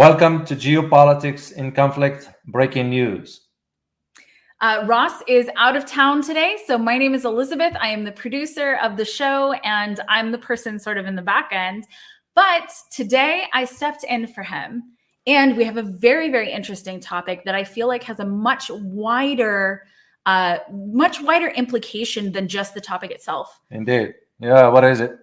Welcome to Geopolitics in Conflict Breaking News. Uh, Ross is out of town today. So, my name is Elizabeth. I am the producer of the show, and I'm the person sort of in the back end. But today I stepped in for him. And we have a very, very interesting topic that I feel like has a much wider, uh, much wider implication than just the topic itself. Indeed. Yeah. What is it?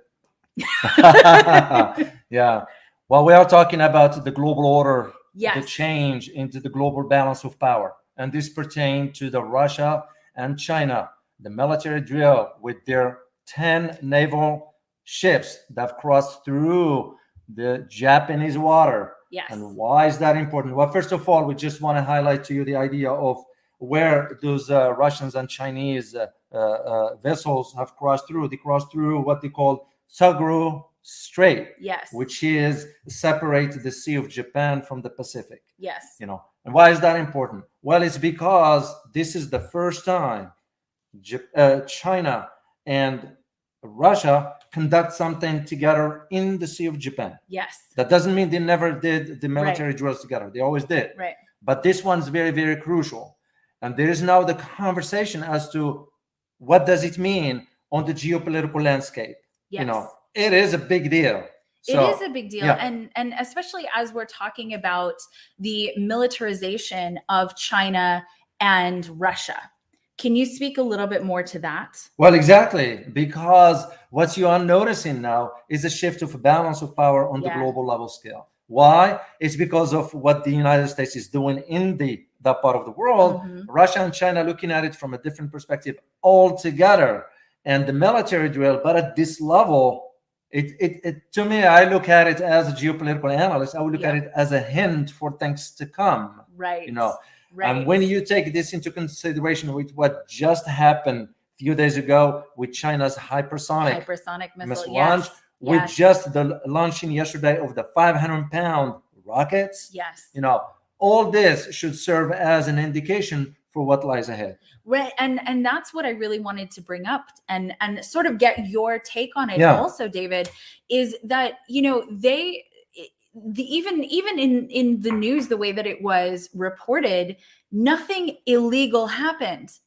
yeah. Well, we are talking about the global order, Yes. the change into the global balance of power. And this pertains to the Russia and China, the military drill with their 10 naval ships that have crossed through the Japanese water. Yes. And why is that important? Well, first of all, we just want to highlight to you the idea of where those uh, Russians and Chinese uh, uh, uh, vessels have crossed through. They crossed through what they call Tsugaru Strait, Yes. which is separate the Sea of Japan from the Pacific. yes. You know, and why is that important? Well, it's because this is the first time uh, China and Russia conduct something together in the Sea of Japan. Yes. That doesn't mean they never did the military drills together. They always did. Right. But this one's very, very crucial. And there is now the conversation as to what does it mean on the geopolitical landscape. Yes. You know, it is a big deal. it So, is a big deal yeah. and and especially as we're talking about the militarization of china and russia can you speak a little bit more to that Well, exactly, because what you are noticing now is a shift of balance of power on the global level scale. Why? It's because of what the United States is doing in the that part of the world. Mhm. Russia and China looking at it from a different perspective altogether, and the military drill. But at this level, it, it, it to me, I look at it as a geopolitical analyst. I would look at it as a hint for things to come. right. You know, right. and when you take this into consideration with what just happened a few days ago with China's hypersonic hypersonic missile, missile yes launch, with just the launching yesterday of the 500 pound rockets, yes. you know, all this should serve as an indication for what lies ahead. right and and that's what i really wanted to bring up and and sort of get your take on it Yeah. also david is that you know they the even even in in the news the way that it was reported nothing illegal happened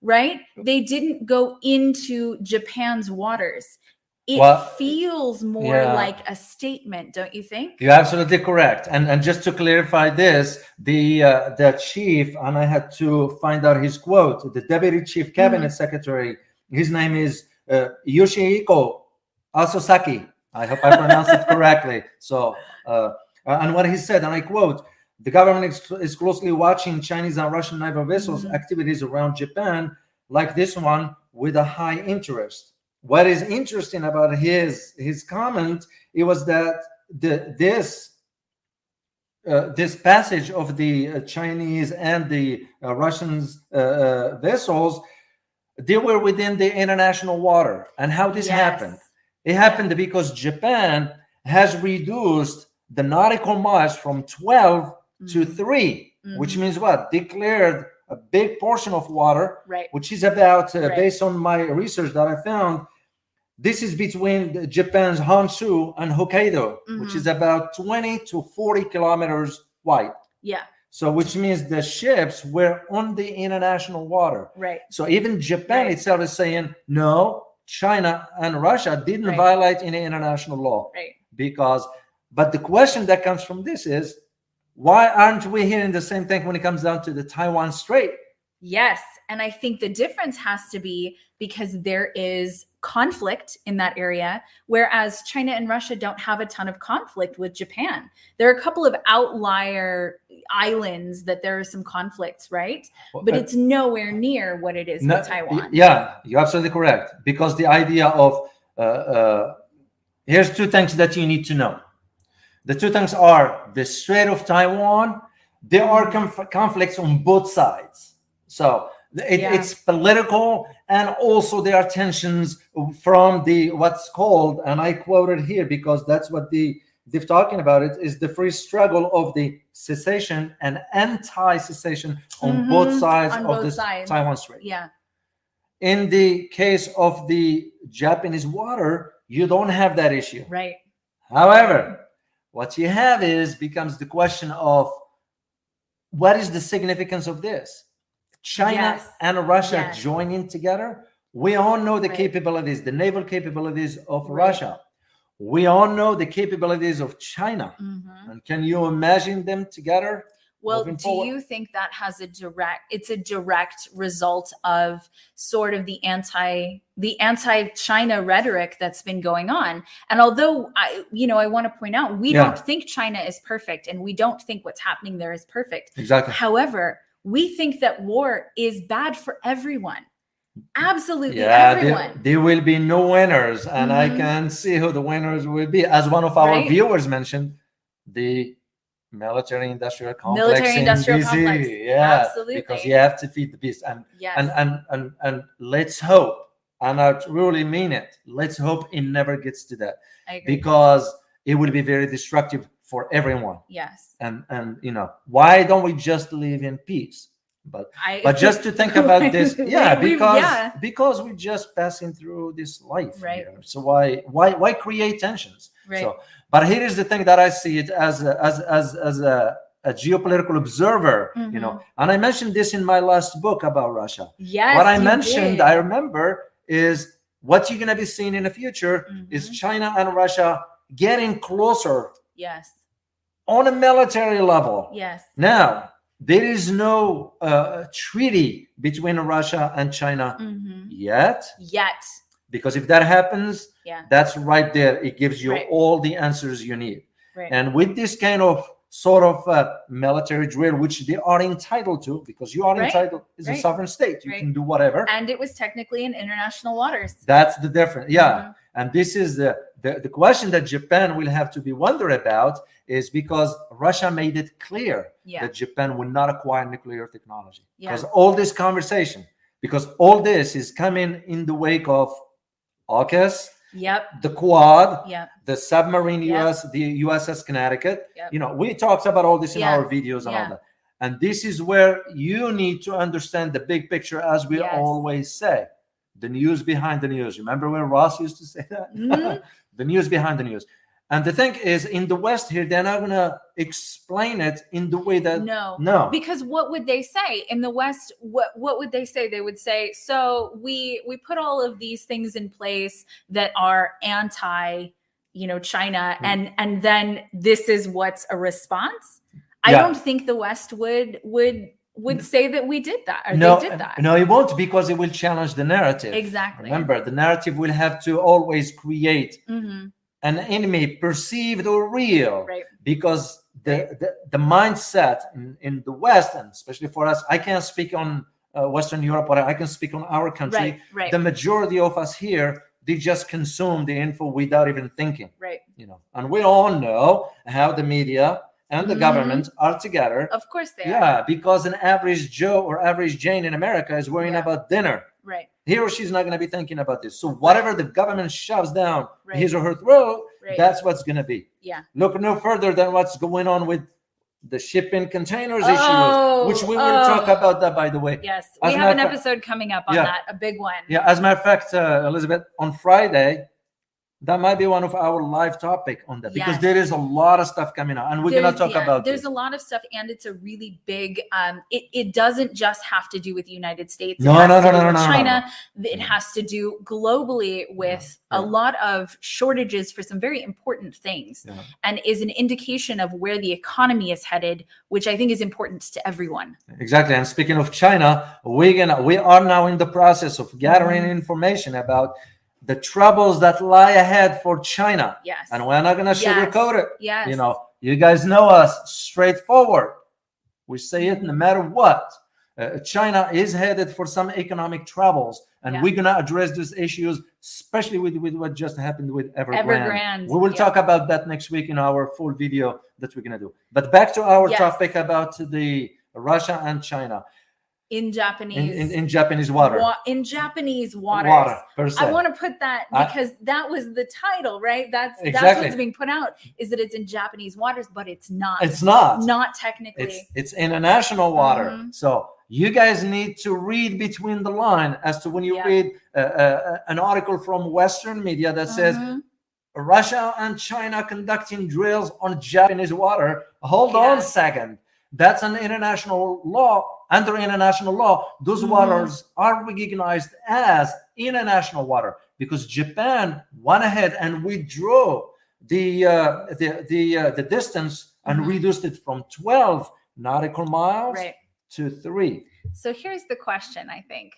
right they didn't go into japan's waters it Well, feels more yeah. like a statement don't you think You're absolutely correct. And and just to clarify this, the uh, the chief, and I had to find out his quote. The deputy chief cabinet secretary, his name is uh, Yoshihiko Asosaki. I hope I pronounced it correctly. So, uh, and what he said, and I quote: "The government is, is closely watching Chinese and Russian naval vessels' Mhm. activities around Japan, like this one, with a high interest." What is interesting about his his comment it was that the this uh, this passage of the uh, Chinese and the uh, Russians uh, uh, vessels they were within the international water and how this Yes. happened it happened because Japan has reduced the nautical miles from 12 to Mhm. 3 which Mhm. means what declared a big portion of water right which is about, uh, Right. based on my research that I found, this is between Japan's Honshu and Hokkaido, which Mhm. is about 20 to 40 kilometers wide. yeah So, which means the ships were on the international water. right So, even Japan Right. itself is saying, no, China and Russia didn't Right. violate any international law right because, but the question that comes from this is, why aren't we hearing the same thing when it comes down to the Taiwan Strait? Yes. And I think the difference has to be because there is conflict in that area, whereas China and Russia don't have a ton of conflict with Japan. There are a couple of outlier islands that there are some conflicts, right? But Uh, it's nowhere near what it is No, with Taiwan. Yeah, you're absolutely correct. Because the idea of uh, uh, here's two things that you need to know. The two things are the Strait of Taiwan. There are conf- conflicts on both sides. So it, Yeah. it's political, and also there are tensions from the what's called, and I quoted here because that's what the they're talking about it is the free struggle of the cessation and anti-cessation on both Mhm, sides on of the. Taiwan Strait. Yeah. In the case of the Japanese water, you don't have that issue. Right. However, what you have is becomes the question of what is the significance of this? China Yes. and Russia Yes. joining together. We all know the Right. capabilities, the naval capabilities of Right. Russia. We all know the capabilities of China. Mhm. And can you imagine them together? Well, do forward. you think that has a direct it's a direct result of sort of the anti the anti-China rhetoric that's been going on? And although I you know, I want to point out we Yeah. don't think China is perfect and we don't think what's happening there is perfect. Exactly. However, we think that war is bad for everyone. Absolutely Yeah, everyone. there, there will be no winners, and I Mhm. can see who the winners will be. As one of our Right. viewers mentioned, the military industrial complex. military industrial complex. Yeah, Absolutely. because you have to feed the beast. And yes. and and and and let's hope, and I really mean it. Let's hope it never gets to that I because it will be very destructive for everyone. yes. And and you know why don't we just live in peace? But I but just to think about this yeah we- because yeah. because we're just passing through this life Right. here. so why why why create tensions right. so but here is the thing that i see it as a, as as as a, a geopolitical observer you know and i mentioned this in my last book about russia yes. what i mentioned did. i remember is what you're going to be seeing in the future is Mhm. china and russia getting closer yes. On a military level Yes. now, there is no uh, treaty between Russia and China hmm yet, Yet. because if that happens, Yeah. that's right there. It gives you Right. all the answers you need. Right. And with this kind of sort of uh, military drill, which they are entitled to, because you are Right. entitled, it's a sovereign state, you can do whatever. and it was technically in international waters. That's the difference. Yeah. Mhm. And this is the, the the question that Japan will have to be wonder about is because Russia made it clear Yeah. that Japan will not acquire nuclear technology. Yeah. Because all this conversation, because all this is coming in the wake of AUKUS, Yep. the Quad, Yep. the submarine Yeah. US, the USS Connecticut. Yep. You know, we talked about all this in Yeah. our videos and Yeah. all that. And this is where you need to understand the big picture, as we Yes. always say. The news behind the news. Remember when Ross used to say that? Mhm. the news behind the news. And the thing is, in the West here, they're not gonna explain it in the way that No. no. Because what would they say in the West? What what would they say? They would say, so we we put all of these things in place that are anti, you know, China, Hmm. and and then this is what's a response. I Yeah. don't think the West would would would say that we did that or no, they did that. no, it won't because it will challenge the narrative. Exactly. Remember, the narrative will have to always create hmm an enemy perceived or real Right. because the, the, the mindset in, in the West, and especially for us, I can't speak on uh, Western Europe, but I can speak on our country. Right. Right. The majority of us here, they just consume the info without even thinking. right. You know, and we all know how the media and the Mhm. government are together. Of course they are. Yeah, because an average Joe or average Jane in America is worrying Yeah. about dinner. Right. He or she's not going to be thinking about this. So whatever the government shoves down Right. his or her throat, Right. that's what's going to be. Yeah. Look no further than what's going on with the shipping containers Oh, issues, which we will oh. talk about that, by the way. Yes. As We have an fact- episode coming up on Yeah. that, a big one. Yeah, as a matter of fact, uh, Elizabeth, on Friday, that might be one of our live topic on that because Yes. there is a lot of stuff coming out, and we're going to talk yeah, about there's this. a lot of stuff and it's a really big um it, it doesn't just have to do with the united states No, no, no, no, no, no, no, china it has to do globally with Yeah, a lot of shortages for some very important things Yeah. and is an indication of where the economy is headed which i think is important to everyone Exactly. And speaking of China, we're gonna we are now in the process of gathering Mhm. information about the troubles that lie ahead for China. yes And we're not gonna Yes. sugarcoat it. yes You know, you guys know us straightforward. We say it no matter what. Uh, China is headed for some economic troubles, and Yeah. we're gonna address these issues, especially with, with what just happened with Evergrande. Evergrande, We will yeah. talk about that next week in our full video that we're gonna do. But back to our Yes. topic about the Russia and China in in, japanese in, in Japanese water. wa- in japanese waters Water. I want to put that I- because that was the title, right? That's that's Exactly. what's being put out is that it's in Japanese waters, but it's not. it's not. not technically. It's it's international water. Mhm. So you guys need to read between the line as to when you Yeah. read uh, uh, an article from Western media that says Mhm. Russia and China conducting drills on Japanese water. Hold Yeah. on a second. That's an international law. Under international law, those Mhm. waters are recognized as international water because Japan went ahead and withdrew the uh, the the uh, the distance and Mhm. reduced it from 12 nautical miles Right. to three. So here's the question, I think.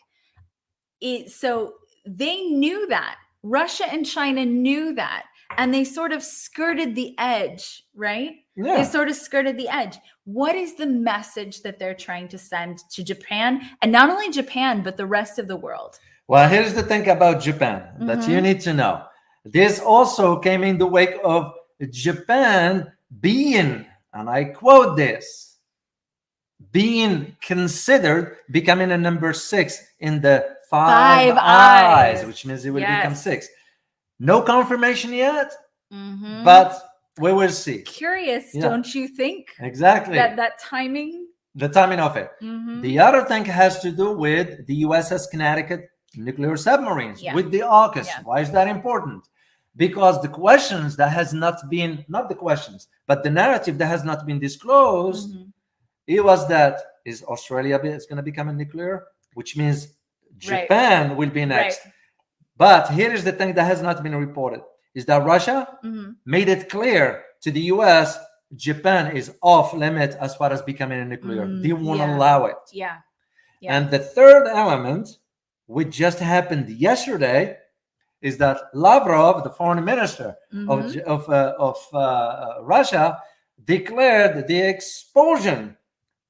It, so they knew that. Russia and China knew that. And they sort of skirted the edge, right? Yeah. They sort of skirted the edge. What is the message that they're trying to send to Japan? And not only Japan, but the rest of the world. Well, here's the thing about Japan that you Mhm. need to know. This also came in the wake of Japan being, and I quote this, being considered becoming a number six in the five, Five eyes, Eyes. which means it will become six. No confirmation yet, Mhm. but we will see. curious, Yeah. don't you think? Exactly. That that timing. the timing of it. Mhm. The other thing has to do with the USS Connecticut nuclear submarines Yeah. with the AUKUS. Yeah. Why is that important? Because the questions that has not been not the questions, but the narrative that has not been disclosed, Mhm. it was that is Australia is going to become a nuclear, which means Right. Japan will be next. But here is the thing that has not been reported: is that Russia Mhm. made it clear to the US Japan is off limit as far as becoming a nuclear. Mm, they won't yeah. allow it. Yeah. Yeah. And the third element, which just happened yesterday, is that Lavrov, the foreign minister Mhm. of, of, uh, of uh, Russia, declared the expulsion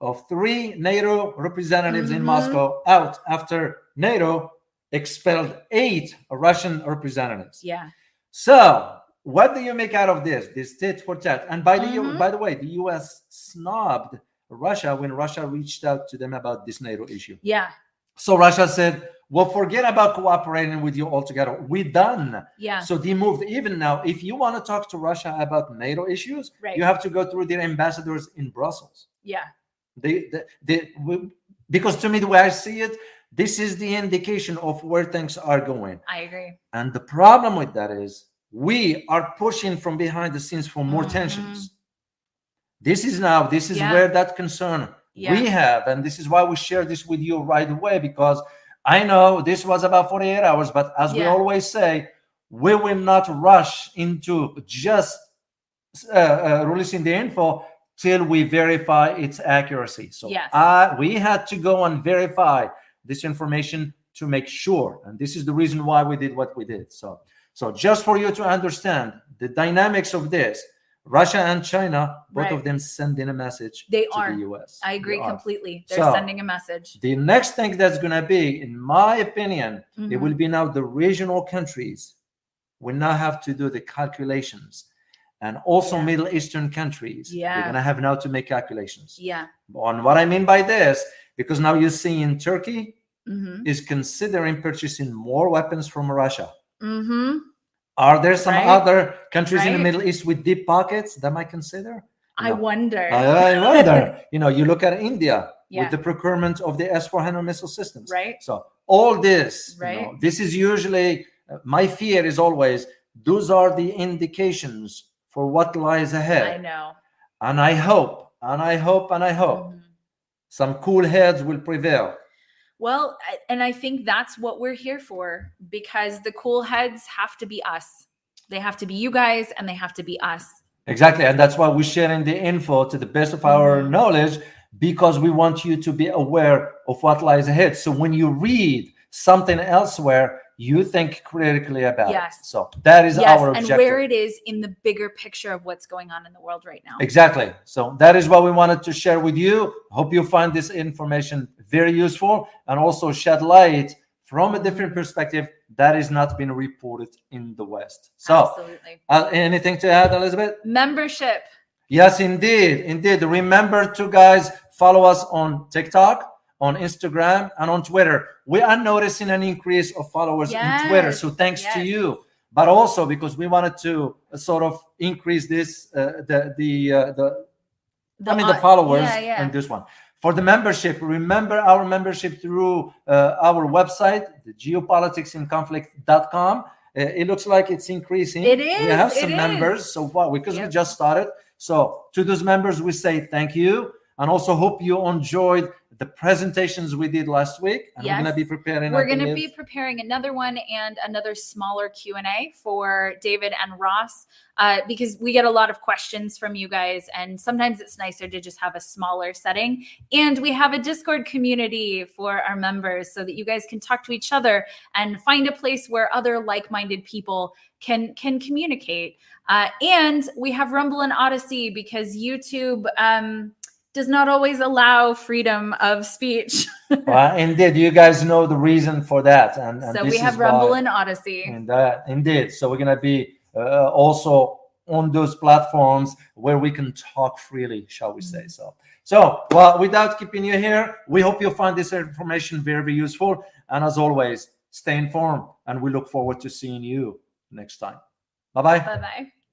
of three NATO representatives in Mhm. Moscow out after NATO expelled eight Russian representatives. Yeah. So, what do you make out of this? This tit for tat. And by the Mhm. by the way, the U.S. snubbed Russia when Russia reached out to them about this NATO issue. Yeah. So Russia said, "Well, forget about cooperating with you altogether. We're done." Yeah. So they moved. Even now, if you want to talk to Russia about NATO issues, Right. you have to go through their ambassadors in Brussels. Yeah. They, they, they we- because to me, the way I see it, this is the indication of where things are going. I agree. And the problem with that is we are pushing from behind the scenes for more Mhm. tensions. This is now, this is Yeah. where that concern Yeah. we have. And this is why we share this with you right away because I know this was about 48 hours, but as we always say, we will not rush into just uh, uh, releasing the info till we verify its accuracy. So Yes. uh, we had to go and verify this information to make sure, and this is the reason why we did what we did. So, so just for you to understand the dynamics of this, Russia and China, both Right. of them sending a message They to are. the US. I agree They completely. They're So- sending a message. The next thing that's going to be, in my opinion, it Mhm. will be now the regional countries will now have to do the calculations. And also Yeah. Middle Eastern countries. Yeah. They're going to have now to make calculations. Yeah. On what I mean by this, because now you see in Turkey hmm is considering purchasing more weapons from Russia. hmm Are there some Right. other countries in the Middle East with deep pockets that might consider? I No. wonder. I wonder. you know, you look at India Yeah. with the procurement of the S400 missile systems. Right. So all this, you Right. know, this is usually uh, my fear is always those are the indications for what lies ahead. I know. And I hope, and I hope, and I hope Mhm. Some cool heads will prevail. Well, and I think that's what we're here for because the cool heads have to be us. They have to be you guys and they have to be us. Exactly. And that's why we're sharing the info to the best of our Mhm. knowledge because we want you to be aware of what lies ahead. So when you read something elsewhere, you think critically about Yes. it. So that is yes, our and where it is in the bigger picture of what's going on in the world right now. Exactly. So that is what we wanted to share with you. Hope you find this information very useful and also shed light from a different perspective that is not being reported in the West. So, Absolutely. uh, anything to add, Elizabeth? Membership. Yes, indeed. Indeed. Remember to guys follow us on TikTok, on Instagram, and on Twitter. We are noticing an increase of followers on Twitter. So Yes, thanks to you. But also because we wanted to uh, sort of increase this uh, the the uh, the I mean the followers Yeah, yeah. and this one. For the membership, remember our membership through uh, our website, the geopoliticsinconflict.com. uh, it looks like it's increasing. It is. We have some is. members so far because we just started. So to those members, we say thank you, and also hope you enjoyed the presentations we did last week. And we're gonna be preparing. We're going to be preparing another one and another smaller Q&A for David and Ross uh, because we get a lot of questions from you guys and sometimes it's nicer to just have a smaller setting and we have a Discord community for our members so that you guys can talk to each other and find a place where other like-minded people can can communicate. Uh, and we have Rumble and Odysee because YouTube um, does not always allow freedom of speech. Well, indeed, you guys know the reason for that, and, and so we have Rumble why- and Odysee. And uh, indeed, so we're gonna be uh, also on those platforms where we can talk freely, shall we say so. So, well, without keeping you here, we hope you find this information very, very useful. And as always, stay informed, and we look forward to seeing you next time. Bye bye. Bye bye.